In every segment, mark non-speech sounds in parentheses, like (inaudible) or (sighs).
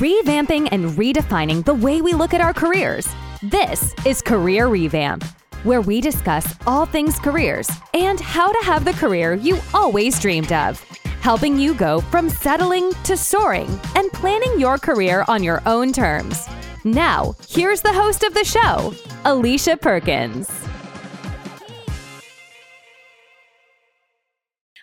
revamping and redefining the way we look at our careers. This is Career Revamp, where we discuss all things careers and how to have the career you always dreamed of, helping you go from settling to soaring and planning your career on your own terms. Now, here's the host of the show, Alicia Perkins.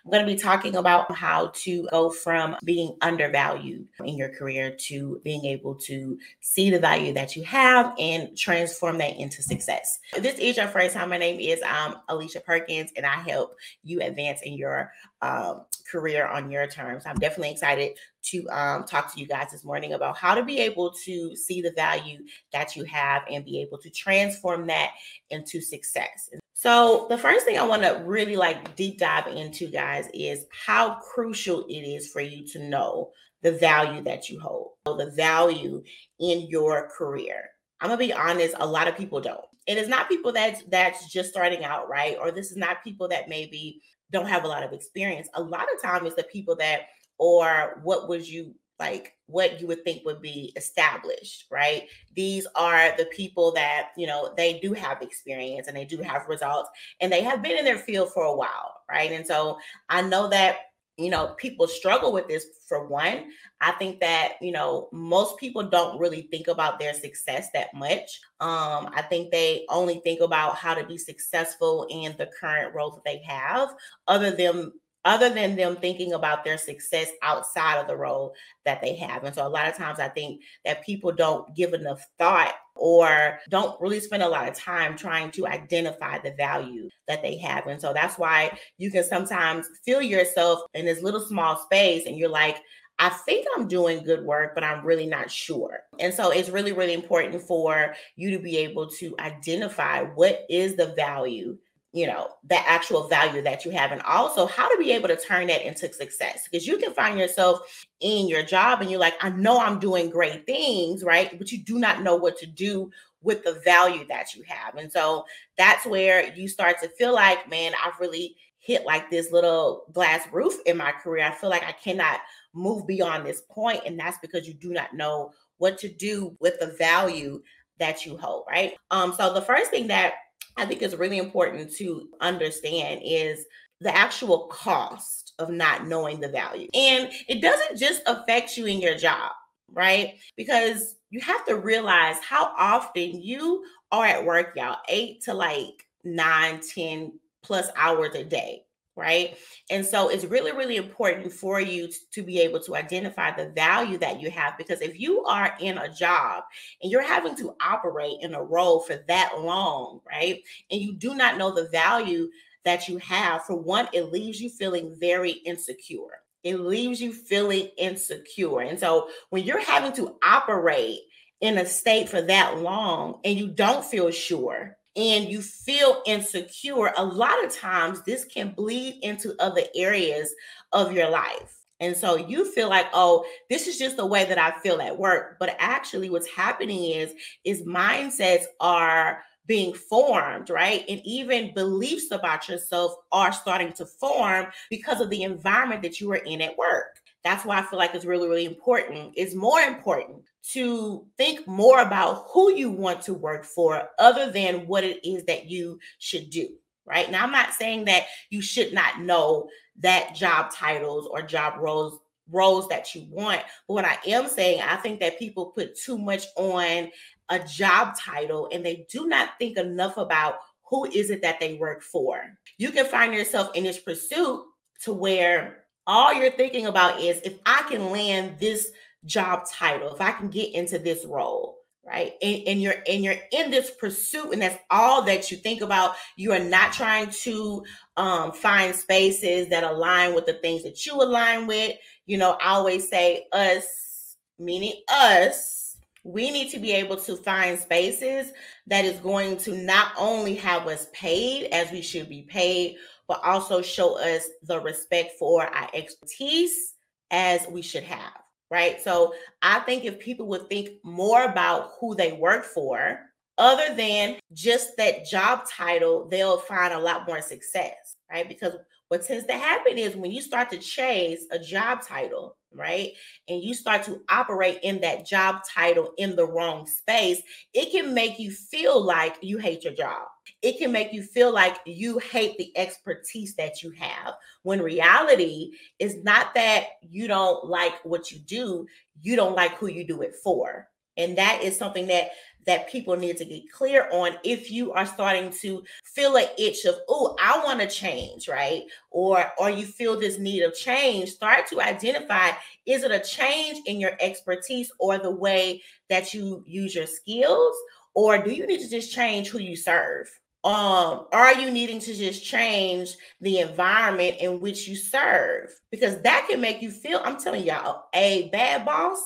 I'm going to be talking about how to go from being undervalued in your career to being able to see the value that you have and transform that into success. This is your first time, my name is um, Alicia Perkins, and I help you advance in your um, career on your terms. I'm definitely excited to um, talk to you guys this morning about how to be able to see the value that you have and be able to transform that into success. So, the first thing I want to really like deep dive into, guys, is how crucial it is for you to know the value that you hold, the value in your career. I'm gonna be honest, a lot of people don't. It is not people that's that's just starting out, right? Or this is not people that maybe don't have a lot of experience. A lot of time is the people that, or what would you like what you would think would be established, right? These are the people that, you know, they do have experience and they do have results and they have been in their field for a while, right? And so I know that, you know, people struggle with this for one. I think that, you know, most people don't really think about their success that much. Um, I think they only think about how to be successful in the current role that they have, other than other than them thinking about their success outside of the role that they have. And so a lot of times I think that people don't give enough thought or don't really spend a lot of time trying to identify the value that they have. And so that's why you can sometimes feel yourself in this little small space and you're like, I think I'm doing good work, but I'm really not sure. And so it's really, really important for you to be able to identify what is the value you know the actual value that you have and also how to be able to turn that into success because you can find yourself in your job and you're like i know i'm doing great things right? But you do not know what to do with the value that you have and so that's where you start to feel like man i've really hit like this little glass roof in my career. I feel like i cannot move beyond this point and that's because you do not know what to do with the value that you hold right? Um so the first thing that I think is really important to understand is the actual cost of not knowing the value. And it doesn't just affect you in your job, right? Because you have to realize how often you are at work, y'all, eight to like nine, 10 plus hours a day right? And so it's really, really important for you to be able to identify the value that you have because if you are in a job and you're having to operate in a role for that long, right? And you do not know the value that you have, for one, it leaves you feeling very insecure. It leaves you feeling insecure. And so when you're having to operate in a state for that long and you don't feel sure, and you feel insecure, a lot of times this can bleed into other areas of your life. And so you feel like, oh, this is just the way that I feel at work. But actually, what's happening is, is mindsets are being formed, right? And even beliefs about yourself are starting to form because of the environment that you are in at work. That's why I feel like it's really, really important. It's more important to think more about who you want to work for other than what it is that you should do. Right now, I'm not saying that you should not know that job titles or job roles roles that you want. But what I am saying, I think that people put too much on a job title and they do not think enough about who is it that they work for. You can find yourself in this pursuit to where all you're thinking about is if I can land this job title, if I can get into this role, right? And, and, you're and you're in this pursuit, and that's all that you think about. You are not trying to um, find spaces that align with the things that you align with. You know, I always say us, meaning us. We need to be able to find spaces that is going to not only have us paid as we should be paid, but also show us the respect for our expertise as we should have right? So I think if people would think more about who they work for, other than just that job title, they'll find a lot more success, right? Because what tends to happen is when you start to chase a job title, right? And you start to operate in that job title in the wrong space, it can make you feel like you hate your job. It can make you feel like you hate the expertise that you have. When reality is not that you don't like what you do, you don't like who you do it for. And that is something that that people need to get clear on if you are starting to feel an itch of oh i want to change right or or you feel this need of change start to identify is it a change in your expertise or the way that you use your skills or do you need to just change who you serve um are you needing to just change the environment in which you serve because that can make you feel i'm telling y'all a bad boss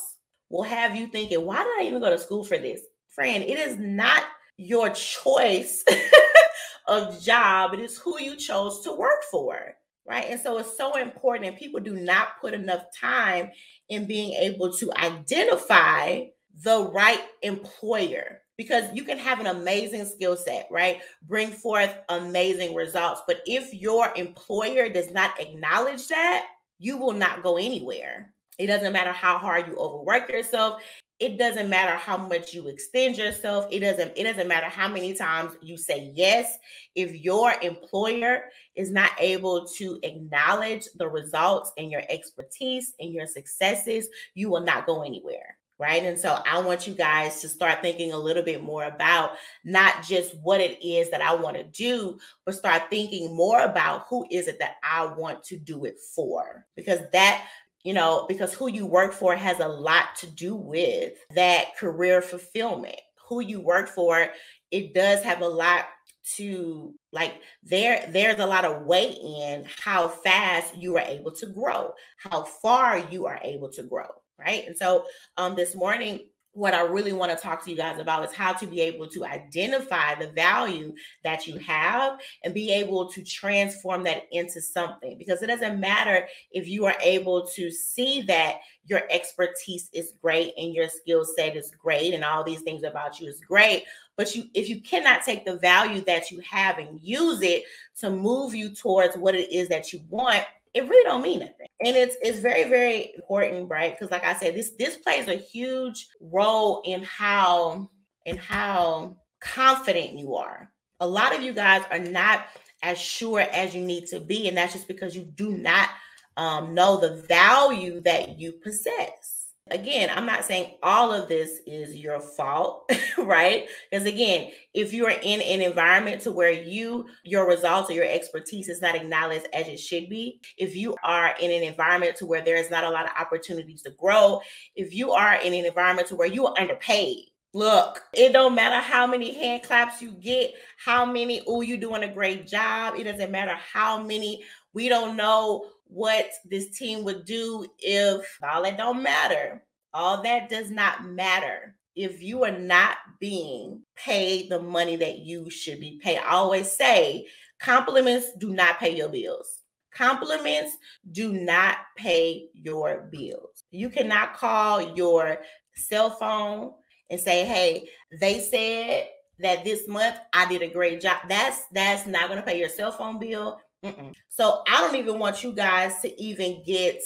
will have you thinking why did i even go to school for this friend, it is not your choice (laughs) of job, it is who you chose to work for. Right. And so it's so important. And people do not put enough time in being able to identify the right employer because you can have an amazing skill set, right? Bring forth amazing results. But if your employer does not acknowledge that, you will not go anywhere. It doesn't matter how hard you overwork yourself it doesn't matter how much you extend yourself it doesn't it doesn't matter how many times you say yes if your employer is not able to acknowledge the results and your expertise and your successes you will not go anywhere right? And so i want you guys to start thinking a little bit more about not just what it is that i want to do but start thinking more about who is it that i want to do it for? Because that you know, because who you work for has a lot to do with that career fulfillment. Who you work for, it does have a lot to like there there's a lot of weight in how fast you are able to grow how far you are able to grow right and so um this morning what I really want to talk to you guys about is how to be able to identify the value that you have and be able to transform that into something. Because it doesn't matter if you are able to see that your expertise is great and your skill set is great and all these things about you is great, but you if you cannot take the value that you have and use it to move you towards what it is that you want, it really don't mean nothing. And it's it's very, very important, right? Because like I said, this this plays a huge role in how in how confident you are. A lot of you guys are not as sure as you need to be, and that's just because you do not um, know the value that you possess again, I'm not saying all of this is your fault, (laughs) right? Because again, if you're in an environment to where you your results or your expertise is not acknowledged as it should be, if you are in an environment to where there is not a lot of opportunities to grow, if you are in an environment to where you are underpaid, Look, it don't matter how many hand claps you get, how many, oh, you're doing a great job. It doesn't matter how many, we don't know what this team would do if all that don't matter. All that does not matter if you are not being paid the money that you should be paid. I always say compliments do not pay your bills. Compliments do not pay your bills. You cannot call your cell phone and say, "Hey, they said that this month I did a great job." That's that's not going to pay your cell phone bill. Mm-mm. So I don't even want you guys to even get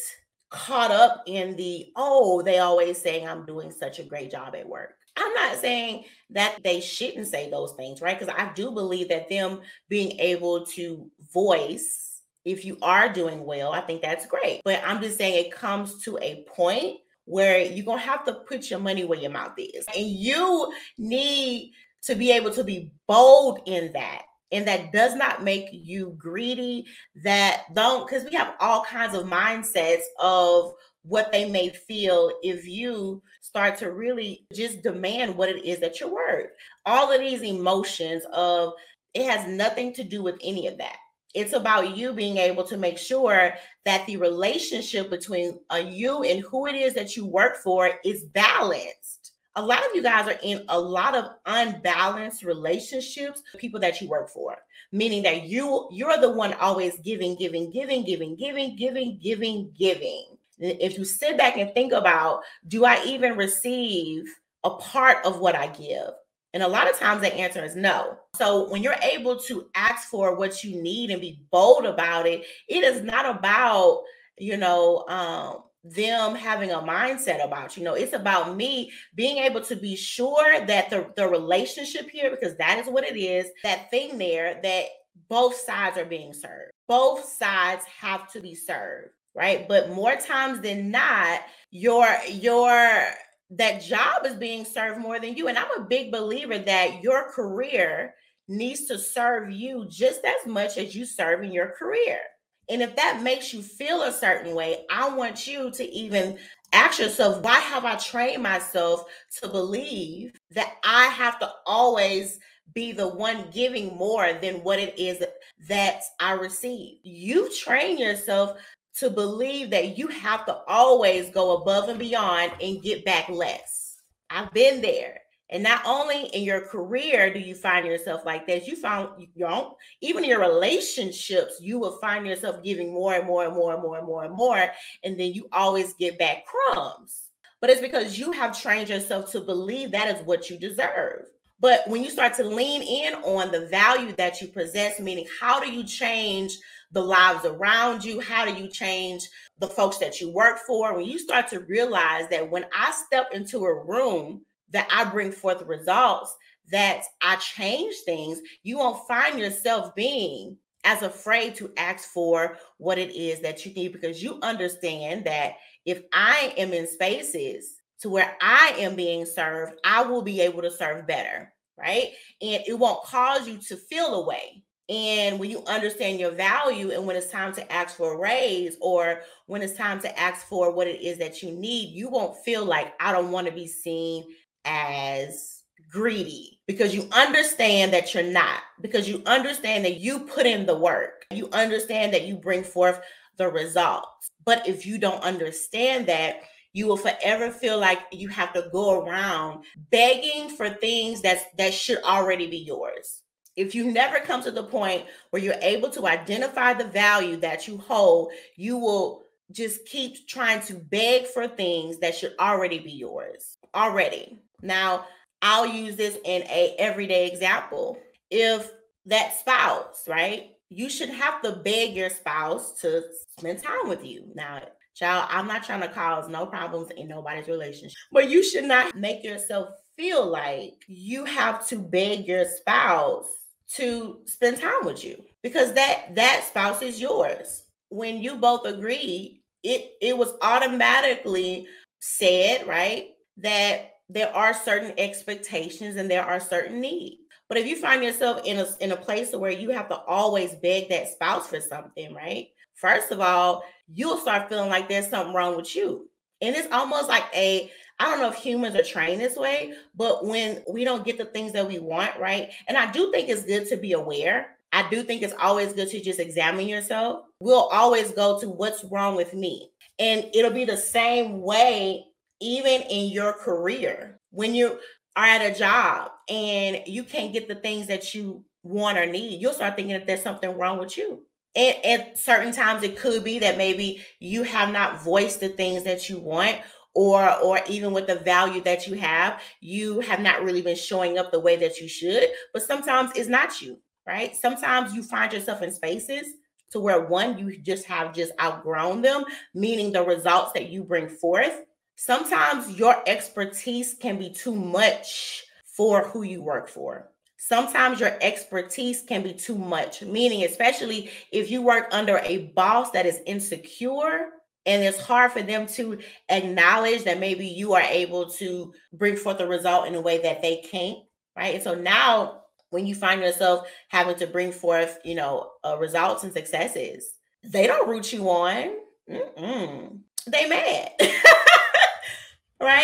caught up in the oh, they always saying I'm doing such a great job at work. I'm not saying that they shouldn't say those things, right? Because I do believe that them being able to voice if you are doing well, I think that's great. But I'm just saying it comes to a point where you're going to have to put your money where your mouth is. And you need to be able to be bold in that and that does not make you greedy that don't because we have all kinds of mindsets of what they may feel if you start to really just demand what it is that you're worth. All of these emotions of it has nothing to do with any of that. It's about you being able to make sure that the relationship between uh, you and who it is that you work for is balanced a lot of you guys are in a lot of unbalanced relationships people that you work for meaning that you you're the one always giving giving giving giving giving giving giving giving if you sit back and think about do i even receive a part of what i give And a lot of times the answer is no. So when you're able to ask for what you need and be bold about it, it is not about, you know, um, them having a mindset about you know it's about me being able to be sure that the, the relationship here because that is what it is that thing there that both sides are being served. Both sides have to be served right? But more times than not your your that job is being served more than you. And i'm a big believer that your career needs to serve you just as much as you serve in your career and if that makes you feel a certain way, I want you to even ask yourself, why have I trained myself to believe that I have to always be the one giving more than what it is that I receive? You train yourself to believe that you have to always go above and beyond and get back less. I've been there. And not only in your career do you find yourself like this, you found you don't even in your relationships, you will find yourself giving more and more and more and more and more and more, and then you always get back crumbs. But it's because you have trained yourself to believe that is what you deserve. But when you start to lean in on the value that you possess, meaning how do you change the lives around you? How do you change the folks that you work for? When you start to realize that when I step into a room, that I bring forth results, that I change things, you won't find yourself being as afraid to ask for what it is that you need because you understand that if I am in spaces to where I am being served, I will be able to serve better, right? And it won't cause you to feel away. And when you understand your value, and when it's time to ask for a raise, or when it's time to ask for what it is that you need, you won't feel like I don't want to be seen as greedy because you understand that you're not, because you understand that you put in the work, you understand that you bring forth the results. But if you don't understand that, you will forever feel like you have to go around begging for things that's that should already be yours. If you never come to the point where you're able to identify the value that you hold, you will just keep trying to beg for things that should already be yours already. Now, I'll use this in a everyday example. If that spouse, right? You should have to beg your spouse to spend time with you. Now, child, I'm not trying to cause no problems in nobody's relationship, but you should not make yourself feel like you have to beg your spouse to spend time with you because that that spouse is yours. When you both agreed, it it was automatically said, right? That there are certain expectations and there are certain needs. But if you find yourself in a in a place where you have to always beg that spouse for something, right? First of all, you'll start feeling like there's something wrong with you. And it's almost like a I don't know if humans are trained this way, but when we don't get the things that we want, right? And I do think it's good to be aware. I do think it's always good to just examine yourself. We'll always go to what's wrong with me. And it'll be the same way even in your career, when you are at a job and you can't get the things that you want or need, you'll start thinking that there's something wrong with you. And at certain times, it could be that maybe you have not voiced the things that you want, or or even with the value that you have, you have not really been showing up the way that you should. But sometimes it's not you, right? Sometimes you find yourself in spaces to where one, you just have just outgrown them, meaning the results that you bring forth Sometimes your expertise can be too much for who you work for. Sometimes your expertise can be too much, meaning, especially if you work under a boss that is insecure and it's hard for them to acknowledge that maybe you are able to bring forth a result in a way that they can't, right? And so now when you find yourself having to bring forth, you know, uh, results and successes, they don't root you on. Mm-mm. They mad.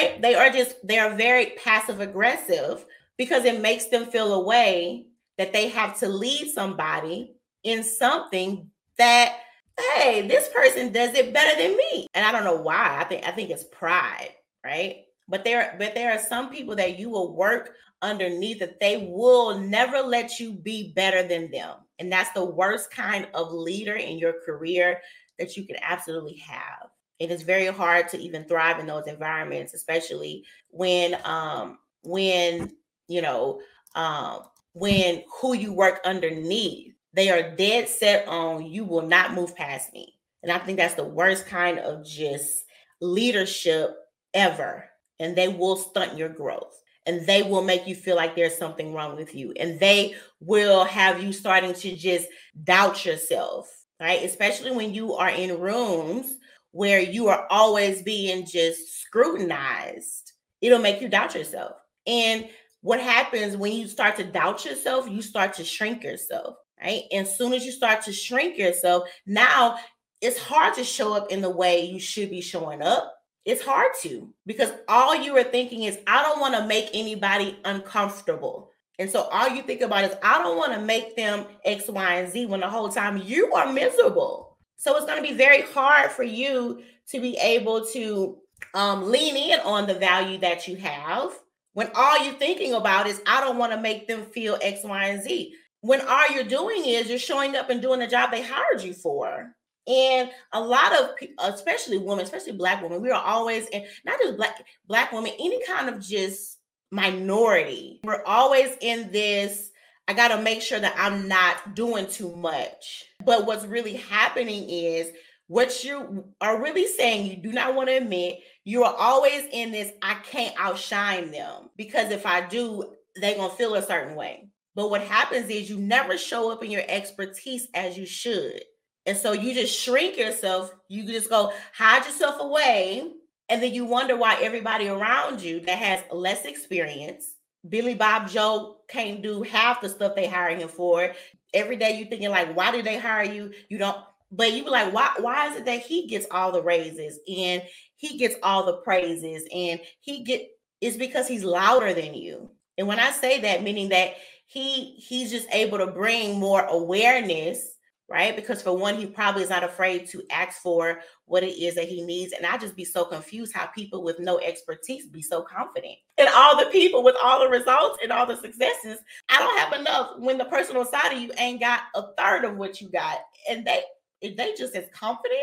Right? They are just, they are very passive aggressive because it makes them feel a way that they have to lead somebody in something that, hey, this person does it better than me. And I don't know why. I think I think it's pride, right? But there, but there are some people that you will work underneath that they will never let you be better than them. And that's the worst kind of leader in your career that you can absolutely have it is very hard to even thrive in those environments, especially when um when you know, um, when who you work underneath, they are dead set on you will not move past me. And I think that's the worst kind of just leadership ever. And they will stunt your growth and they will make you feel like there's something wrong with you. And they will have you starting to just doubt yourself, right? Especially when you are in rooms where you are always being just scrutinized. It'll make you doubt yourself. And what happens when you start to doubt yourself, you start to shrink yourself, right? And as soon as you start to shrink yourself, now it's hard to show up in the way you should be showing up. It's hard to because all you are thinking is, I don't want to make anybody uncomfortable. And so all you think about is, I don't want to make them X, Y, and Z when the whole time you are miserable. So it's going to be very hard for you to be able to um, lean in on the value that you have when all you're thinking about is, I don't want to make them feel X, Y, and Z. When all you're doing is you're showing up and doing the job they hired you for. And a lot of especially women, especially black women, we are always and not just black black women, any kind of just minority. We're always in this. I got to make sure that I'm not doing too much. But what's really happening is what you are really saying you do not want to admit you are always in this i can't outshine them because if i do they're going to feel a certain way. But what happens is you never show up in your expertise as you should. And so you just shrink yourself you just go hide yourself away and then you wonder why everybody around you that has less experience billy bob joe can't do half the stuff they hire him for every day you thinking like why did they hire you you don't but you were like, why, why is it that he gets all the raises and he gets all the praises and he get it's because he's louder than you. And when I say that, meaning that he he's just able to bring more awareness, right? Because for one, he probably is not afraid to ask for what it is that he needs. And I just be so confused how people with no expertise be so confident. And all the people with all the results and all the successes, I don't have enough when the person on side of you ain't got a third of what you got. And they if they just as confident,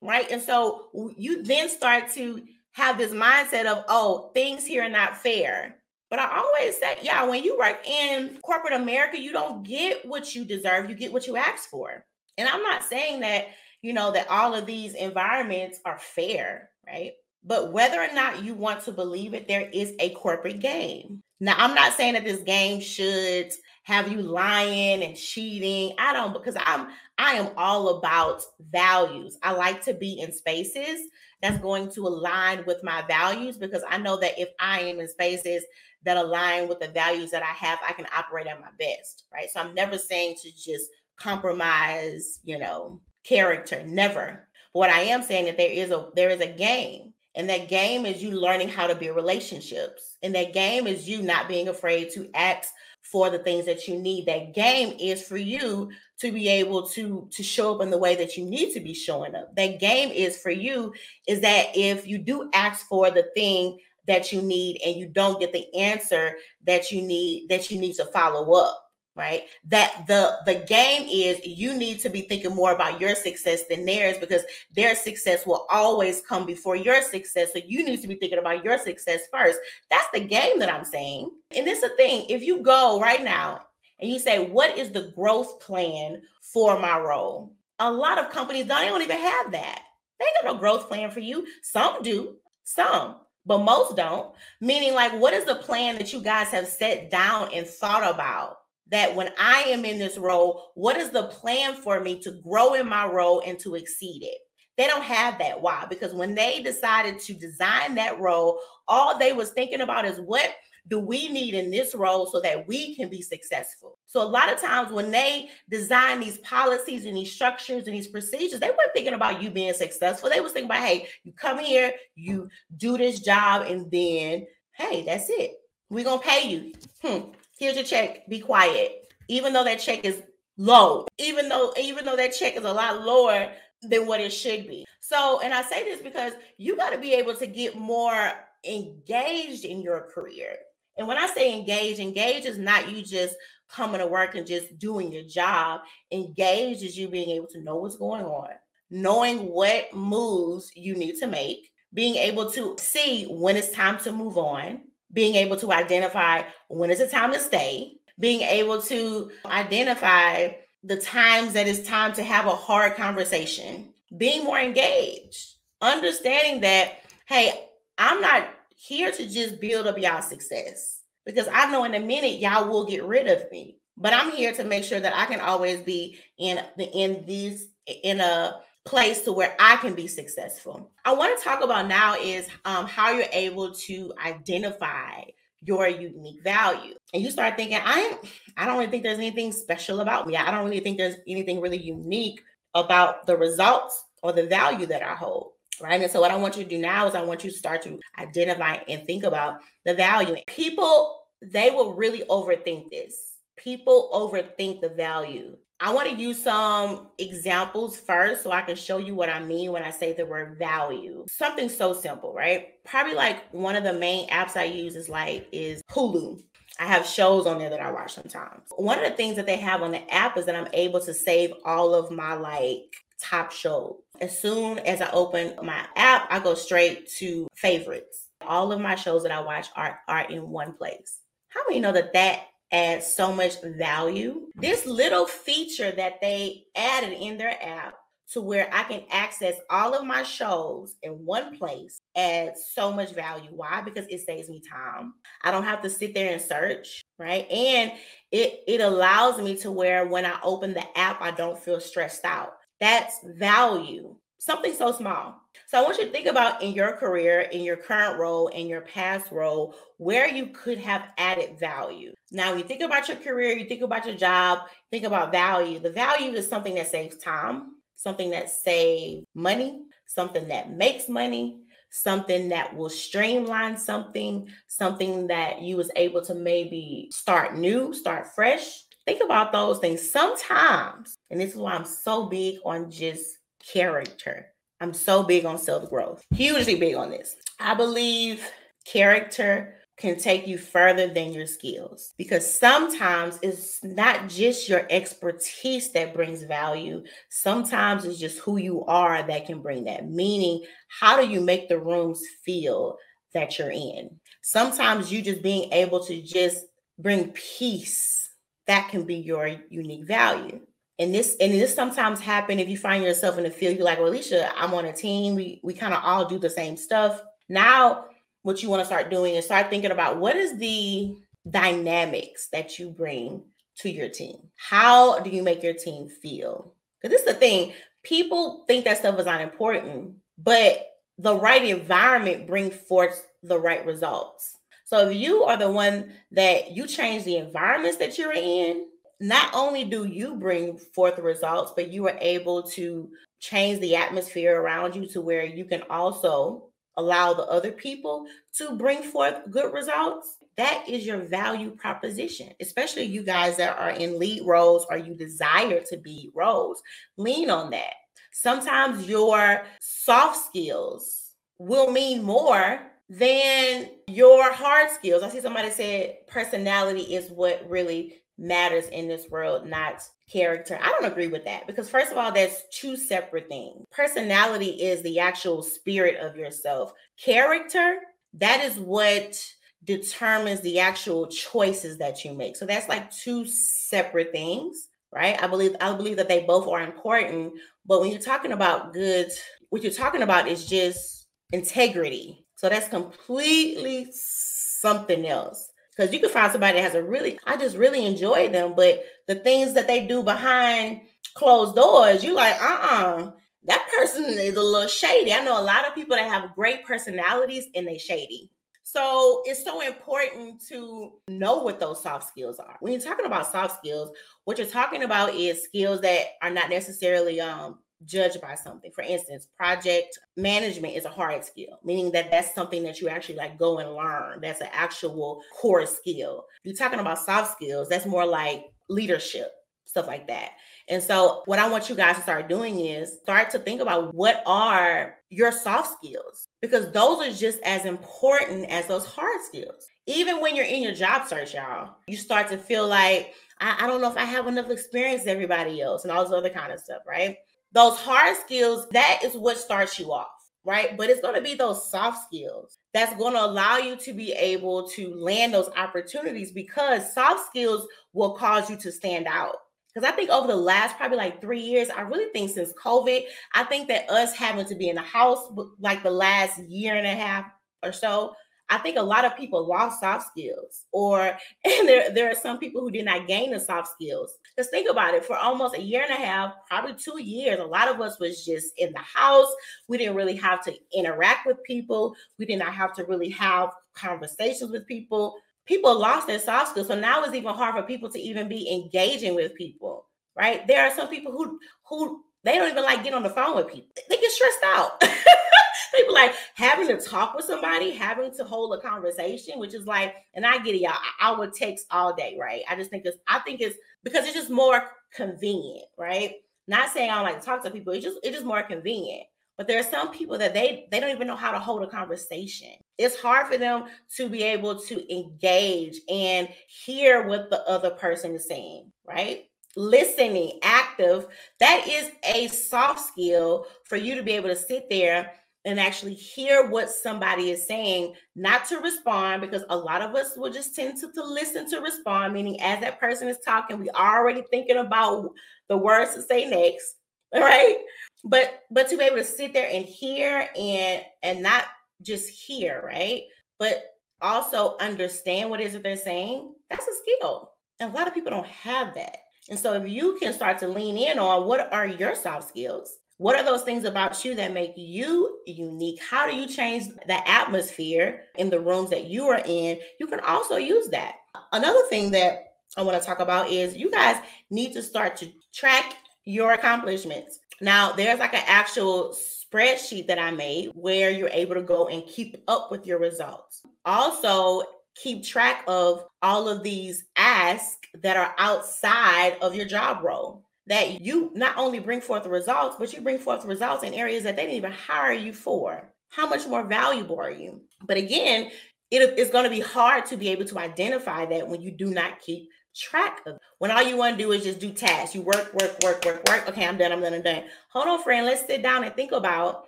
right? And so you then start to have this mindset of, oh, things here are not fair. But I always say, yeah, when you work in corporate America, you don't get what you deserve, you get what you ask for. And I'm not saying that, you know, that all of these environments are fair, right? But whether or not you want to believe it, there is a corporate game. Now, I'm not saying that this game should have you lying and cheating. I don't because I'm I am all about values. I like to be in spaces that's going to align with my values because I know that if I am in spaces that align with the values that I have, I can operate at my best, right? So I'm never saying to just compromise, you know, character, never. But what I am saying that there is a there is a game and that game is you learning how to build relationships. And that game is you not being afraid to ask for the things that you need. That game is for you to be able to to show up in the way that you need to be showing up. That game is for you is that if you do ask for the thing that you need and you don't get the answer that you need that you need to follow up right? That the the game is you need to be thinking more about your success than theirs because their success will always come before your success. So you need to be thinking about your success first. That's the game that i'm saying. And this is the thing if you go right now and you say what is the growth plan for my role? A lot of companies don't, don't even have that. They got no growth plan for you. Some do some but most don't. Meaning like what is the plan that you guys have set down and thought about that when I am in this role, what is the plan for me to grow in my role and to exceed it? They don't have that. Why? Because when they decided to design that role, all they was thinking about is what do we need in this role so that we can be successful? So a lot of times when they design these policies and these structures and these procedures, they weren't thinking about you being successful. They was thinking about, hey, you come here, you do this job, and then hey, that's it. We're gonna pay you. Hmm here's your check, be quiet. Even though that check is low, even though even though that check is a lot lower than what it should be. So, and I say this because you got to be able to get more engaged in your career. And when I say engage, engage is not you just coming to work and just doing your job. Engage is you being able to know what's going on, knowing what moves you need to make, being able to see when it's time to move on, being able to identify when is it time to stay, being able to identify the times that it's time to have a hard conversation, being more engaged, understanding that, hey, I'm not here to just build up y'all success because I know in a minute y'all will get rid of me. But I'm here to make sure that I can always be in the in these in a place to where I can be successful. I want to talk about now is um, how you're able to identify your unique value. And you start thinking, I I don't really think there's anything special about me. I don't really think there's anything really unique about the results or the value that I hold. Right. And so what I want you to do now is I want you to start to identify and think about the value. People, they will really overthink this. People overthink the value. I want to use some examples first so I can show you what I mean when I say the word value. Something so simple, right? Probably like one of the main apps I use is like is Hulu. I have shows on there that I watch sometimes. One of the things that they have on the app is that I'm able to save all of my like top shows. As soon as I open my app, I go straight to favorites. All of my shows that I watch are, are in one place. How many know that that adds so much value. This little feature that they added in their app to where I can access all of my shows in one place adds so much value. Why? Because it saves me time. I don't have to sit there and search, right? And it it allows me to where when I open the app, I don't feel stressed out. That's value. Something so small. So I want you to think about in your career, in your current role, in your past role, where you could have added value. Now, when you think about your career, you think about your job, think about value. The value is something that saves time, something that saves money, something that makes money, something that will streamline something, something that you was able to maybe start new, start fresh. Think about those things. Sometimes, and this is why I'm so big on just character I'm so big on self growth, hugely big on this. I believe character can take you further than your skills because sometimes it's not just your expertise that brings value. Sometimes it's just who you are that can bring that. Meaning, how do you make the rooms feel that you're in? Sometimes you just being able to just bring peace that can be your unique value and this and this sometimes happen if you find yourself in the field you're like well alicia i'm on a team. We we kind of all do the same stuff. Now what you want to start doing is start thinking about what is the dynamics that you bring to your team? How do you make your team feel? Because this is the thing people think that stuff is not important but the right environment brings forth the right results. So if you are the one that you change the environments that you're in not only do you bring forth results, but you are able to change the atmosphere around you to where you can also allow the other people to bring forth good results. That is your value proposition, especially you guys that are in lead roles or you desire to be roles. Lean on that. Sometimes your soft skills will mean more than your hard skills. I see somebody said personality is what really matters in this world, not character. I don't agree with that because, first of all, that's two separate things. Personality is the actual spirit of yourself, character, that is what determines the actual choices that you make. So that's like two separate things, right? I believe I believe that they both are important, but when you're talking about good, what you're talking about is just integrity. So that's completely something else because you can find somebody that has a really i just really enjoy them but the things that they do behind closed doors you like uh-uh. That person is a little shady. I know a lot of people that have great personalities and they shady. So it's so important to know what those soft skills are. When you're talking about soft skills what you're talking about is skills that are not necessarily um judged by something. For instance, project management is a hard skill, meaning that that's something that you actually like go and learn. That's an actual core skill. You're talking about soft skills, that's more like leadership, stuff like that. And so, what I want you guys to start doing is start to think about what are your soft skills because those are just as important as those hard skills. Even when you're in your job search, y'all, you start to feel like, I, I don't know if I have enough experience as everybody else and all this other kind of stuff, right? Those hard skills, that is what starts you off. right? But it's going to be those soft skills that's going to allow you to be able to land those opportunities because soft skills will cause you to stand out. Because I think over the last probably like three years, I really think since COVID, I think that us having to be in the house like the last year and a half or so, I think a lot of people lost soft skills, or (laughs) and there, there are some people who did not gain the soft skills. Because think about it, for almost a year and a half, probably two years, a lot of us was just in the house. We didn't really have to interact with people. We did not have to really have conversations with people. People lost their soft skills. So now it's even hard for people to even be engaging with people, right? There are some people who who they don't even like get on the phone with people. They get stressed out. (laughs) people like having to talk with somebody, having to hold a conversation, which is like, and I get it, y'all. I, I would text all day, right? I just think it's, I think it's because it's just more convenient, right? Not saying I don't like to talk to people. It's just, it's just more convenient. But there are some people that they they don't even know how to hold a conversation. It's hard for them to be able to engage and hear what the other person is saying, right? Listening, active, that is a soft skill for you to be able to sit there and actually hear what somebody is saying, not to respond, because a lot of us will just tend to, to listen to respond, meaning as that person is talking, we already thinking about the words to say next, (laughs) right? But but to be able to sit there and hear and and not just hear, right? But also understand what it is that they're saying, that's a skill. And a lot of people don't have that. And so if you can start to lean in on what are your soft skills, what are those things about you that make you unique? How do you change the atmosphere in the rooms that you are in? You can also use that. Another thing that I want to talk about is you guys need to start to track your accomplishments. Now, there's like an actual spreadsheet that I made where you're able to go and keep up with your results. Also, keep track of all of these asks that are outside of your job role that you not only bring forth results, but you bring forth results in areas that they didn't even hire you for. How much more valuable are you? But again, it is going to be hard to be able to identify that when you do not keep track of when all you want to do is just do tasks. You work, work, work, work, work. Okay, I'm done. I'm done. I'm done. Hold on, friend. Let's sit down and think about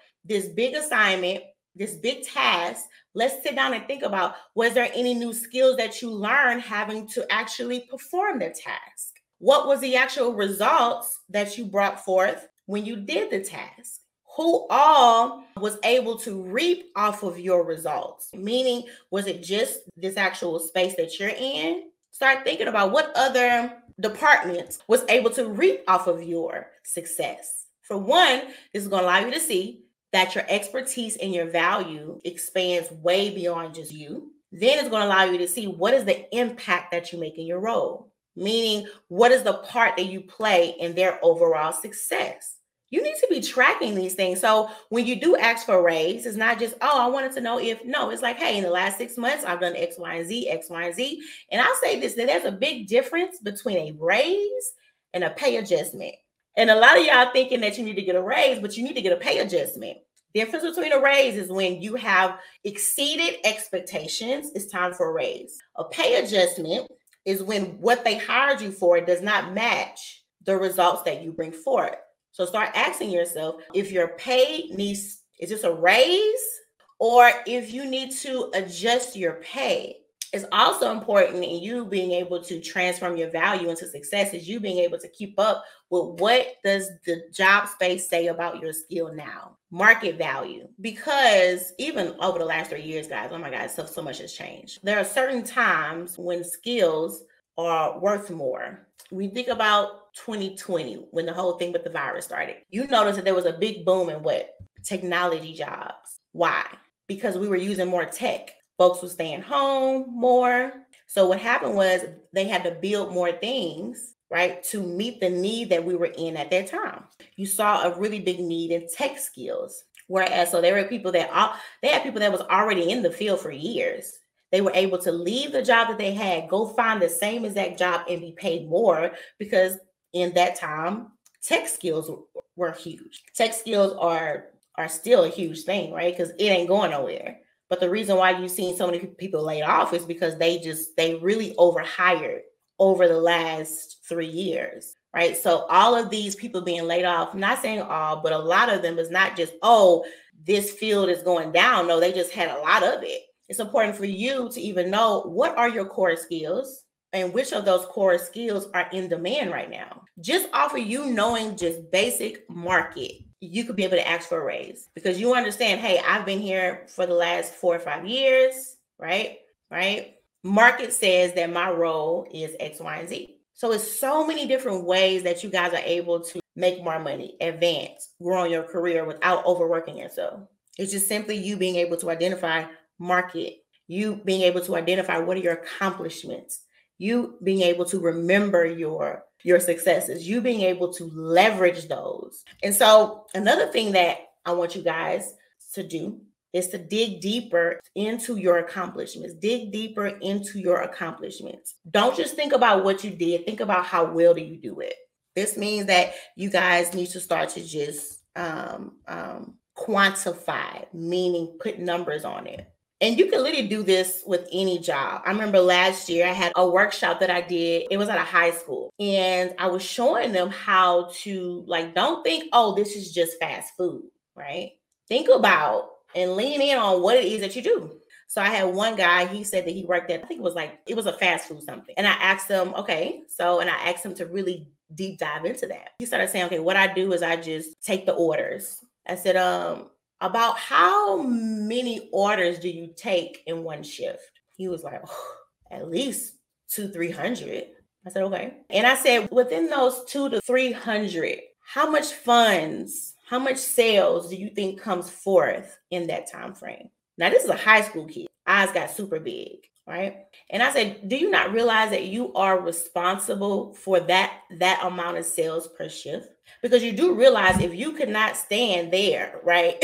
this big assignment, this big task. Let's sit down and think about was there any new skills that you learned having to actually perform the task? What was the actual results that you brought forth when you did the task? Who all was able to reap off of your results? Meaning, was it just this actual space that you're in? Start thinking about what other departments was able to reap off of your success. For one, this is going to allow you to see that your expertise and your value expands way beyond just you. Then it's going to allow you to see what is the impact that you make in your role. Meaning what is the part that you play in their overall success? You need to be tracking these things. So when you do ask for a raise it's not just oh i wanted to know if no it's like hey in the last six months i've done x y and z x y and z. And i'll say this that there's a big difference between a raise and a pay adjustment. And a lot of y'all thinking that you need to get a raise but you need to get a pay adjustment the difference between a raise is when you have exceeded expectations it's time for a raise a pay adjustment is when what they hired you for does not match the results that you bring forth. So start asking yourself if your pay needs is this a raise or if you need to adjust your pay. It's also important in you being able to transform your value into success is you being able to keep up with what does the job space say about your skill now? Market value. Because even over the last three years guys oh my god so, so much has changed. There are certain times when skills are worth more. We think about 2020 when the whole thing with the virus started. You notice that there was a big boom in what? Technology jobs. Why? Because we were using more tech folks were staying home more. So what happened was they had to build more things, right, to meet the need that we were in at that time. You saw a really big need in tech skills. Whereas, so there were people that all they had people that was already in the field for years. They were able to leave the job that they had, go find the same exact job and be paid more because in that time, tech skills were huge. Tech skills are are still a huge thing, right? Because it ain't going nowhere. But the reason why you've seen so many people laid off is because they just they really overhired over the last three years, right? So all of these people being laid off, not saying all, but a lot of them is not just, oh, this field is going down. No, they just had a lot of it. It's important for you to even know what are your core skills and which of those core skills are in demand right now. Just off of you knowing just basic market, you could be able to ask for a raise because you understand, hey, I've been here for the last four or five years, right? Right? Market says that my role is X, Y, and Z. So it's so many different ways that you guys are able to make more money, advance, grow in your career without overworking yourself. It's just simply you being able to identify market, you being able to identify what are your accomplishments, you being able to remember your your successes, you being able to leverage those. And so another thing that I want you guys to do is to dig deeper into your accomplishments. Dig deeper into your accomplishments. Don't just think about what you did, think about how well do you do it. This means that you guys need to start to just um, um, quantify, meaning put numbers on it. And you can literally do this with any job. I remember last year I had a workshop that I did. It was at a high school. And I was showing them how to, like, don't think, oh, this is just fast food, right? Think about and lean in on what it is that you do. So I had one guy, he said that he worked at, I think it was like, it was a fast food something. And I asked him, okay, so, and I asked him to really deep dive into that. He started saying, okay, what I do is I just take the orders. I said, um, about how many orders do you take in one shift? He was like, oh, at least two, 300. I said, okay. And I said, within those two to 300, how much funds, how much sales do you think comes forth in that time frame? Now, this is a high school kid. Eyes got super big right? And i said do you not realize that you are responsible for that that amount of sales per shift? Because you do realize if you could not stand there right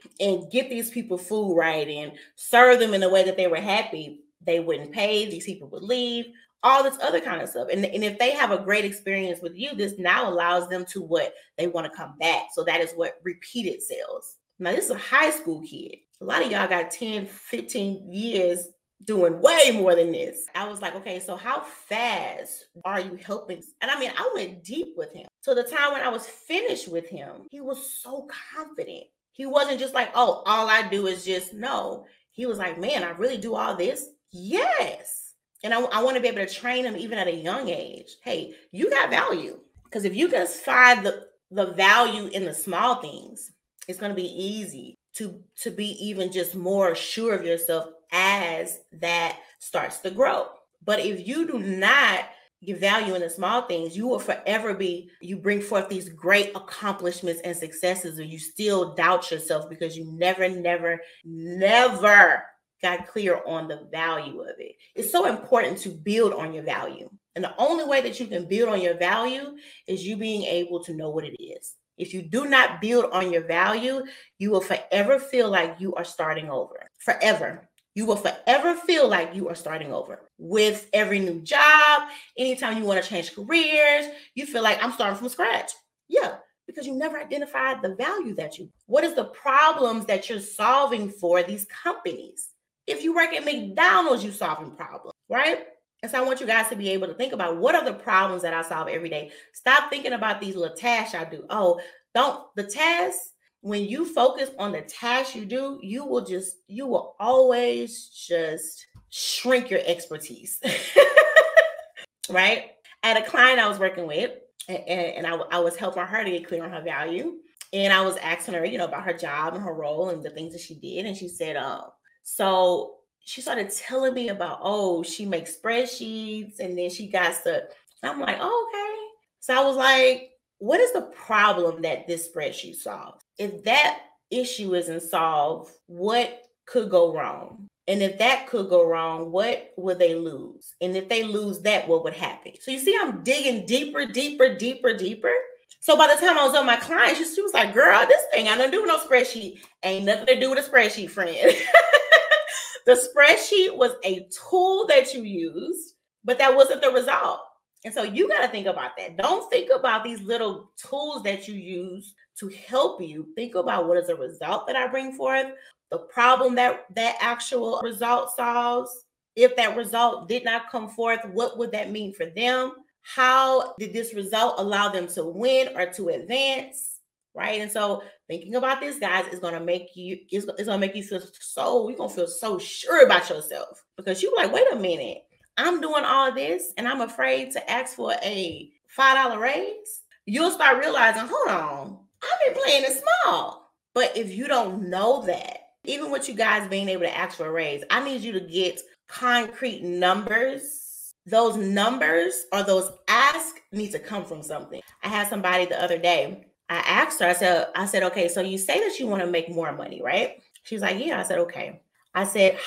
(laughs) and get these people food right and serve them in a way that they were happy they wouldn't pay these people would leave all this other kind of stuff. And, and if they have a great experience with you this now allows them to what? They want to come back. So that is what repeated sales. Now this is a high school kid. A lot of y'all got 10 15 years doing way more than this. I was like, okay, so how fast are you helping? And I mean, I went deep with him. So the time when I was finished with him, he was so confident. He wasn't just like, oh, all I do is just no. He was like, man, I really do all this. Yes. And I, I want to be able to train him even at a young age. Hey, you got value. Because if you can find the, the value in the small things, it's going to be easy to to be even just more sure of yourself as that starts to grow. But if you do not give value in the small things, you will forever be, you bring forth these great accomplishments and successes, and you still doubt yourself because you never, never, never got clear on the value of it. It's so important to build on your value. And the only way that you can build on your value is you being able to know what it is. If you do not build on your value, you will forever feel like you are starting over. Forever. You will forever feel like you are starting over with every new job. Anytime you want to change careers, you feel like I'm starting from scratch. Yeah, because you never identified the value that you. What is the problems that you're solving for these companies? If you work at McDonald's, you're solving problems, right? And so I want you guys to be able to think about what are the problems that I solve every day. Stop thinking about these little tasks I do. Oh, don't the tasks when you focus on the task you do, you will just, you will always just shrink your expertise. (laughs) right? Had a client I was working with, and, and I, I was helping her to get clear on her value. And I was asking her, you know, about her job and her role and the things that she did. And she said, um, so she started telling me about, oh, she makes spreadsheets and then she got the, I'm like, oh, okay. So I was like, what is the problem that this spreadsheet solves? If that issue isn't solved, what could go wrong? And if that could go wrong, what would they lose? And if they lose that, what would happen? So you see, I'm digging deeper, deeper, deeper, deeper. So by the time I was on my client, she, she was like, girl, this thing I don't do no spreadsheet. Ain't nothing to do with a spreadsheet, friend. (laughs) the spreadsheet was a tool that you used, but that wasn't the result. And so you got to think about that. Don't think about these little tools that you use to help you. Think about what is the result that I bring forth, the problem that that actual result solves. If that result did not come forth, what would that mean for them? how did this result allow them to win or to advance? Right. And so thinking about this, guys, is gonna make you it's, it's gonna make you feel so you're gonna feel so sure about yourself because you're like, wait a minute, I'm doing all this and I'm afraid to ask for a five dollar raise. You'll start realizing, hold on, I've been playing it small. But if you don't know that, even with you guys being able to ask for a raise, I need you to get concrete numbers those numbers or those ask need to come from something. I had somebody the other day. I asked her, I said, I said, okay, so you say that you want to make more money, right? She's like, yeah. I said, okay. I said,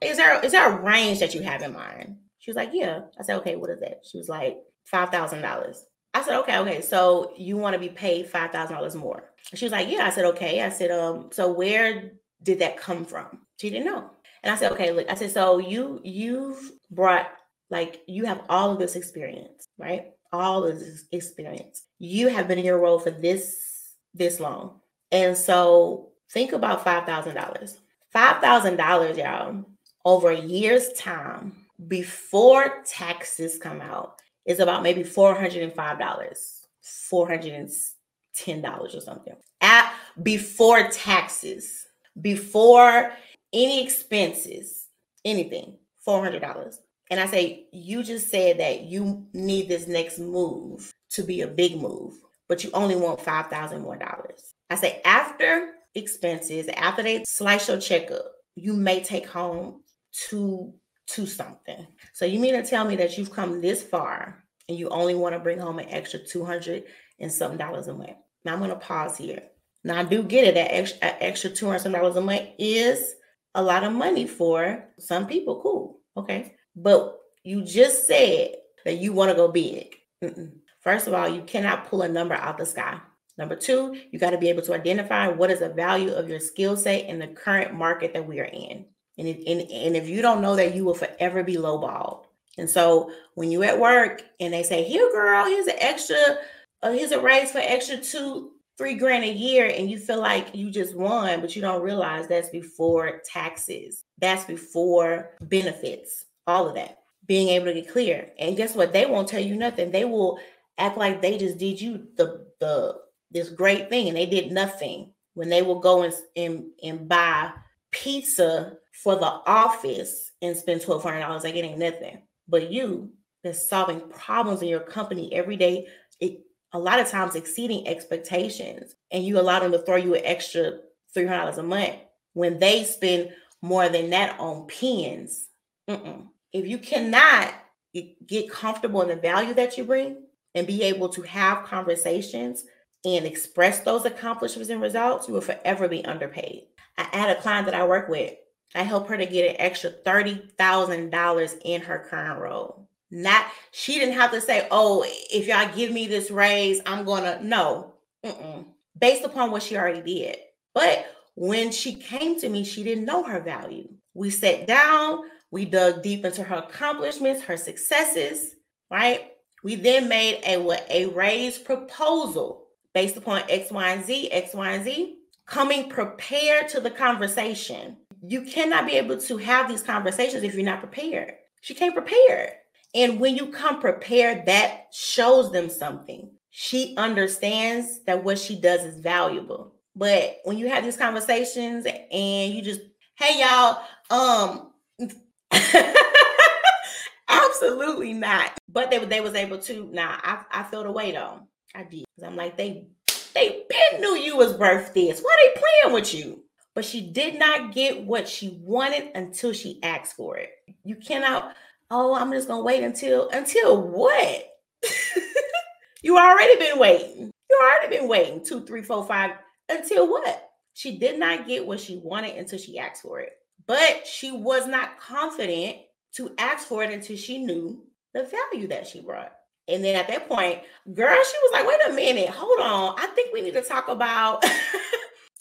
is there is there a range that you have in mind? She was like, yeah. I said, okay, what is that? She was like, five thousand dollars. I said, okay, okay. So you want to be paid five thousand dollars more? She was like, yeah. I said, okay. I said, um, so where did that come from? She didn't know. And I said, okay, look, I said, so you you've brought like you have all of this experience, right? All of this experience. You have been in your role for this this long. And so think about $5,000. $5,000, y'all, over a year's time before taxes come out is about maybe $405, $410 or something. At before taxes, before any expenses, anything, $400. And I say, you just said that you need this next move to be a big move, but you only want five thousand more dollars. I say, after expenses, after they slice your checkup, you may take home two to something. So you mean to tell me that you've come this far and you only want to bring home an extra 200 and something dollars a month. Now I'm going to pause here. Now I do get it that extra, extra 200 some dollars a month is a lot of money for some people. Cool. Okay. But you just said that you want to go big. Mm-mm. First of all, you cannot pull a number out the sky. Number two, you got to be able to identify what is the value of your skill set in the current market that we are in. And if, and, and if you don't know that, you will forever be lowballed. And so when you at work and they say, "Here, girl, here's an extra, uh, here's a raise for extra two, three grand a year," and you feel like you just won, but you don't realize that's before taxes, that's before benefits, all of that being able to get clear. And guess what? They won't tell you nothing. They will act like they just did you the the this great thing and they did nothing when they will go and and, and buy pizza for the office and spend twelve hundred dollars. Like it ain't nothing. But you that's solving problems in your company every day, it a lot of times exceeding expectations, and you allow them to throw you an extra three hundred dollars a month when they spend more than that on pens. Mm-mm if you cannot get comfortable in the value that you bring and be able to have conversations and express those accomplishments and results, you will forever be underpaid. I had a client that I work with. I help her to get an extra $30,000 in her current role. Not, she didn't have to say, oh, if y'all give me this raise, I'm going to, no, Mm-mm. based upon what she already did. But when she came to me, she didn't know her value. We sat down, we dug deep into her accomplishments, her successes, right? We then made a what a raise proposal based upon X, Y, and Z, X, Y, and Z, coming prepared to the conversation. You cannot be able to have these conversations if you're not prepared. She came prepared. And when you come prepared, that shows them something. She understands that what she does is valuable. But when you have these conversations and you just, hey y'all, um, (laughs) Absolutely not. But they they was able to. Nah, I I felt away though. I did. I'm like they they knew you was worth this. Why they playing with you? But she did not get what she wanted until she asked for it. You cannot. Oh, I'm just gonna wait until until what? (laughs) you already been waiting. You already been waiting two, three, four, five. Until what? She did not get what she wanted until she asked for it but she was not confident to ask for it until she knew the value that she brought. And then at that point, girl, she was like, wait a minute, hold on. I think we need to talk about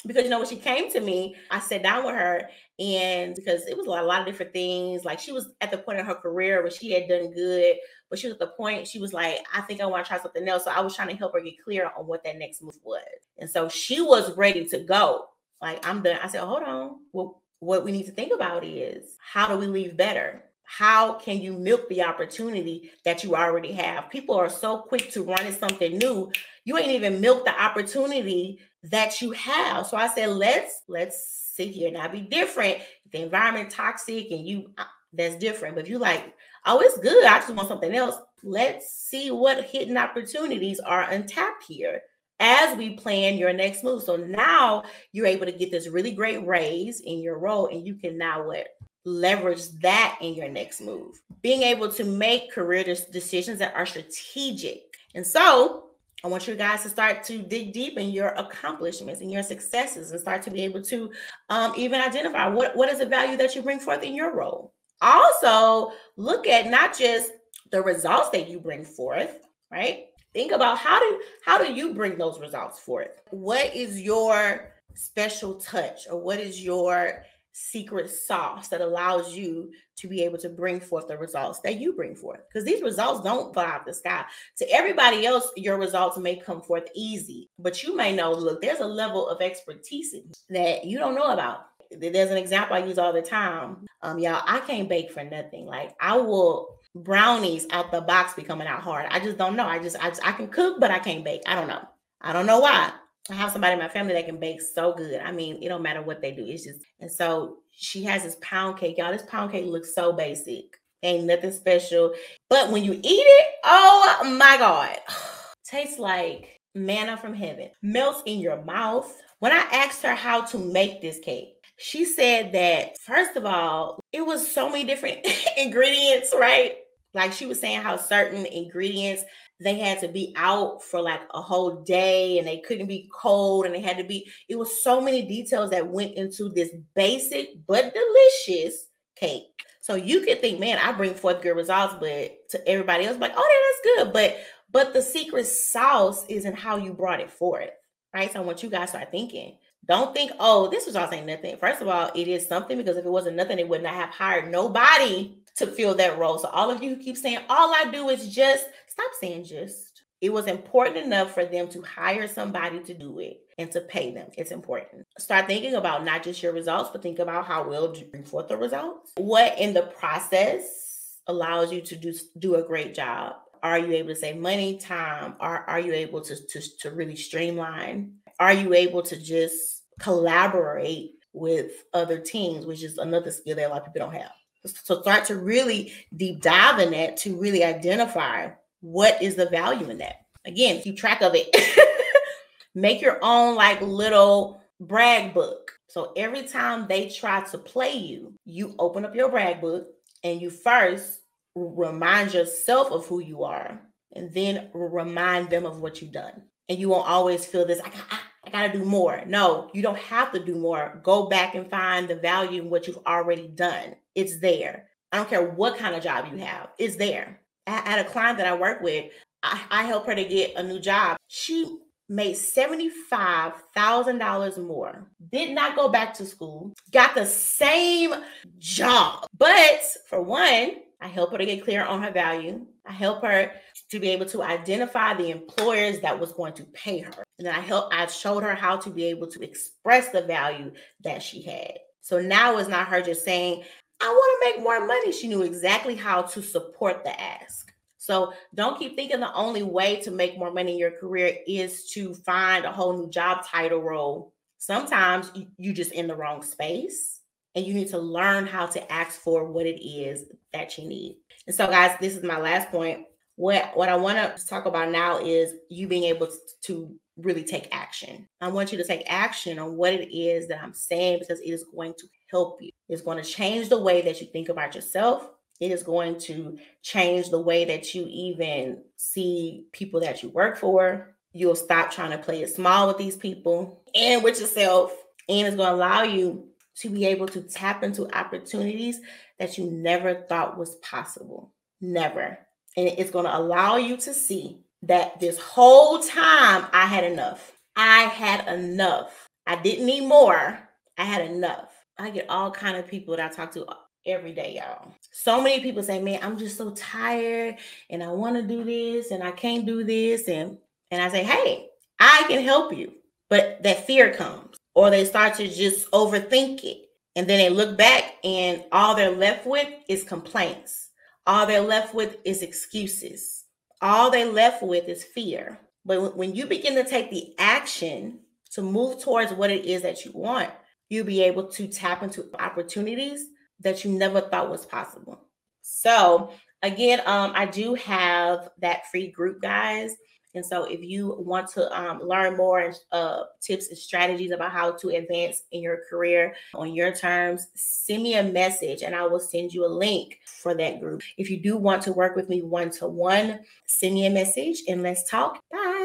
because you know when she came to me, I sat down with her and because it was a lot, a lot of different things. Like she was at the point in her career where she had done good, but she was at the point she was like, I think I want to try something else. So I was trying to help her get clear on what that next move was. And so she was ready to go. Like I'm done. I said, hold on. Well, what we need to think about is how do we leave better? how can you milk the opportunity that you already have? People are so quick to run at something new. You ain't even milk the opportunity that you have. So I said, let's let's sit here now be different. If the environment toxic and you uh, that's different. But if you like, oh, it's good. I just want something else. Let's see what hidden opportunities are untapped here as we plan your next move. So now you're able to get this really great raise in your role, and you can now what leverage that in your next move. Being able to make career decisions that are strategic. And so I want you guys to start to dig deep in your accomplishments and your successes and start to be able to um, even identify what, what is the value that you bring forth in your role. Also, look at not just the results that you bring forth, right? Think about how do how do you bring those results forth? What is your special touch or what is your secret sauce that allows you to be able to bring forth the results that you bring forth because these results don't fall out the sky. To everybody else your results may come forth easy but you may know look there's a level of expertise that you don't know about. There's an example i use all the time. Um y'all i can't bake for nothing. Like i will brownies out the box be coming out hard. I just don't know. I just i, just, I can cook but i can't bake. I don't know. I don't know why I have somebody in my family that can bake so good. I mean, it don't matter what they do. It's just, and so she has this pound cake. Y'all, this pound cake looks so basic. Ain't nothing special. But when you eat it, oh my God. (sighs) Tastes like manna from heaven. Melts in your mouth. When I asked her how to make this cake, she said that first of all, it was so many different (laughs) ingredients, right? Like she was saying how certain ingredients they had to be out for like a whole day and they couldn't be cold and they had to be it was so many details that went into this basic but delicious cake. So you could think man i bring forth good results but to everybody else like oh yeah that's good but but the secret sauce isn't how you brought it forth right? So i want you guys to start thinking. Don't think oh this was all saying nothing. First of all it is something because if it wasn't nothing they would not have hired nobody to fill that role so all of you who keep saying all i do is just Stop saying just. It was important enough for them to hire somebody to do it and to pay them. It's important. Start thinking about not just your results, but think about how well you bring forth the results. What in the process allows you to do, do a great job? Are you able to save money, time? Are, are you able to, to, to really streamline? Are you able to just collaborate with other teams, which is another skill that a lot of people don't have? So start to really deep dive in that to really identify what is the value in that? Again, keep track of it. (laughs) Make your own like little brag book. So every time they try to play you, you open up your brag book and you first remind yourself of who you are and then remind them of what you've done. And you won't always feel this, I, got, gotta do more. No, you don't have to do more. Go back and find the value in what you've already done. It's there. I don't care what kind of job you have, it's there. I had a client that I work with. I, I helped her to get a new job. She made $75,000 more, did not go back to school, got the same job. But for one, I help her to get clear on her value. I help her to be able to identify the employers that was going to pay her. And then I helped, I showed her how to be able to express the value that she had. So now it's not her just saying, I want to make more money. She knew exactly how to support the ask. So don't keep thinking the only way to make more money in your career is to find a whole new job title role. Sometimes you just in the wrong space and you need to learn how to ask for what it is that you need. And so guys, this is my last point. What what I want to talk about now is you being able to really take action. I want you to take action on what it is that I'm saying because it is going to help you. It's going to change the way that you think about yourself. It is going to change the way that you even see people that you work for. You'll stop trying to play it small with these people and with yourself. And it's going to allow you to be able to tap into opportunities that you never thought was possible. Never. And it's going to allow you to see that this whole time I had enough. I had enough. I didn't need more. I had enough. I get all kind of people that I talk to every day, y'all. So many people say, "Man, I'm just so tired and I want to do this and I can't do this." And and I say, "Hey, I can help you." But that fear comes or they start to just overthink it. And then they look back and all they're left with is complaints. All they're left with is excuses. All they're left with is fear. But when you begin to take the action to move towards what it is that you want, you'll be able to tap into opportunities that you never thought was possible. So, again, um, I do have that free group, guys. And so, if you want to um, learn more uh, tips and strategies about how to advance in your career on your terms, send me a message and I will send you a link for that group. If you do want to work with me one to one, send me a message and let's talk. Bye.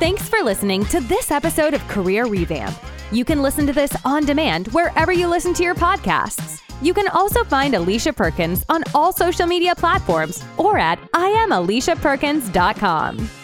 Thanks for listening to this episode of Career Revamp. You can listen to this on demand wherever you listen to your podcasts. You can also find Alicia Perkins on all social media platforms or at IamAliciaPerkins.com.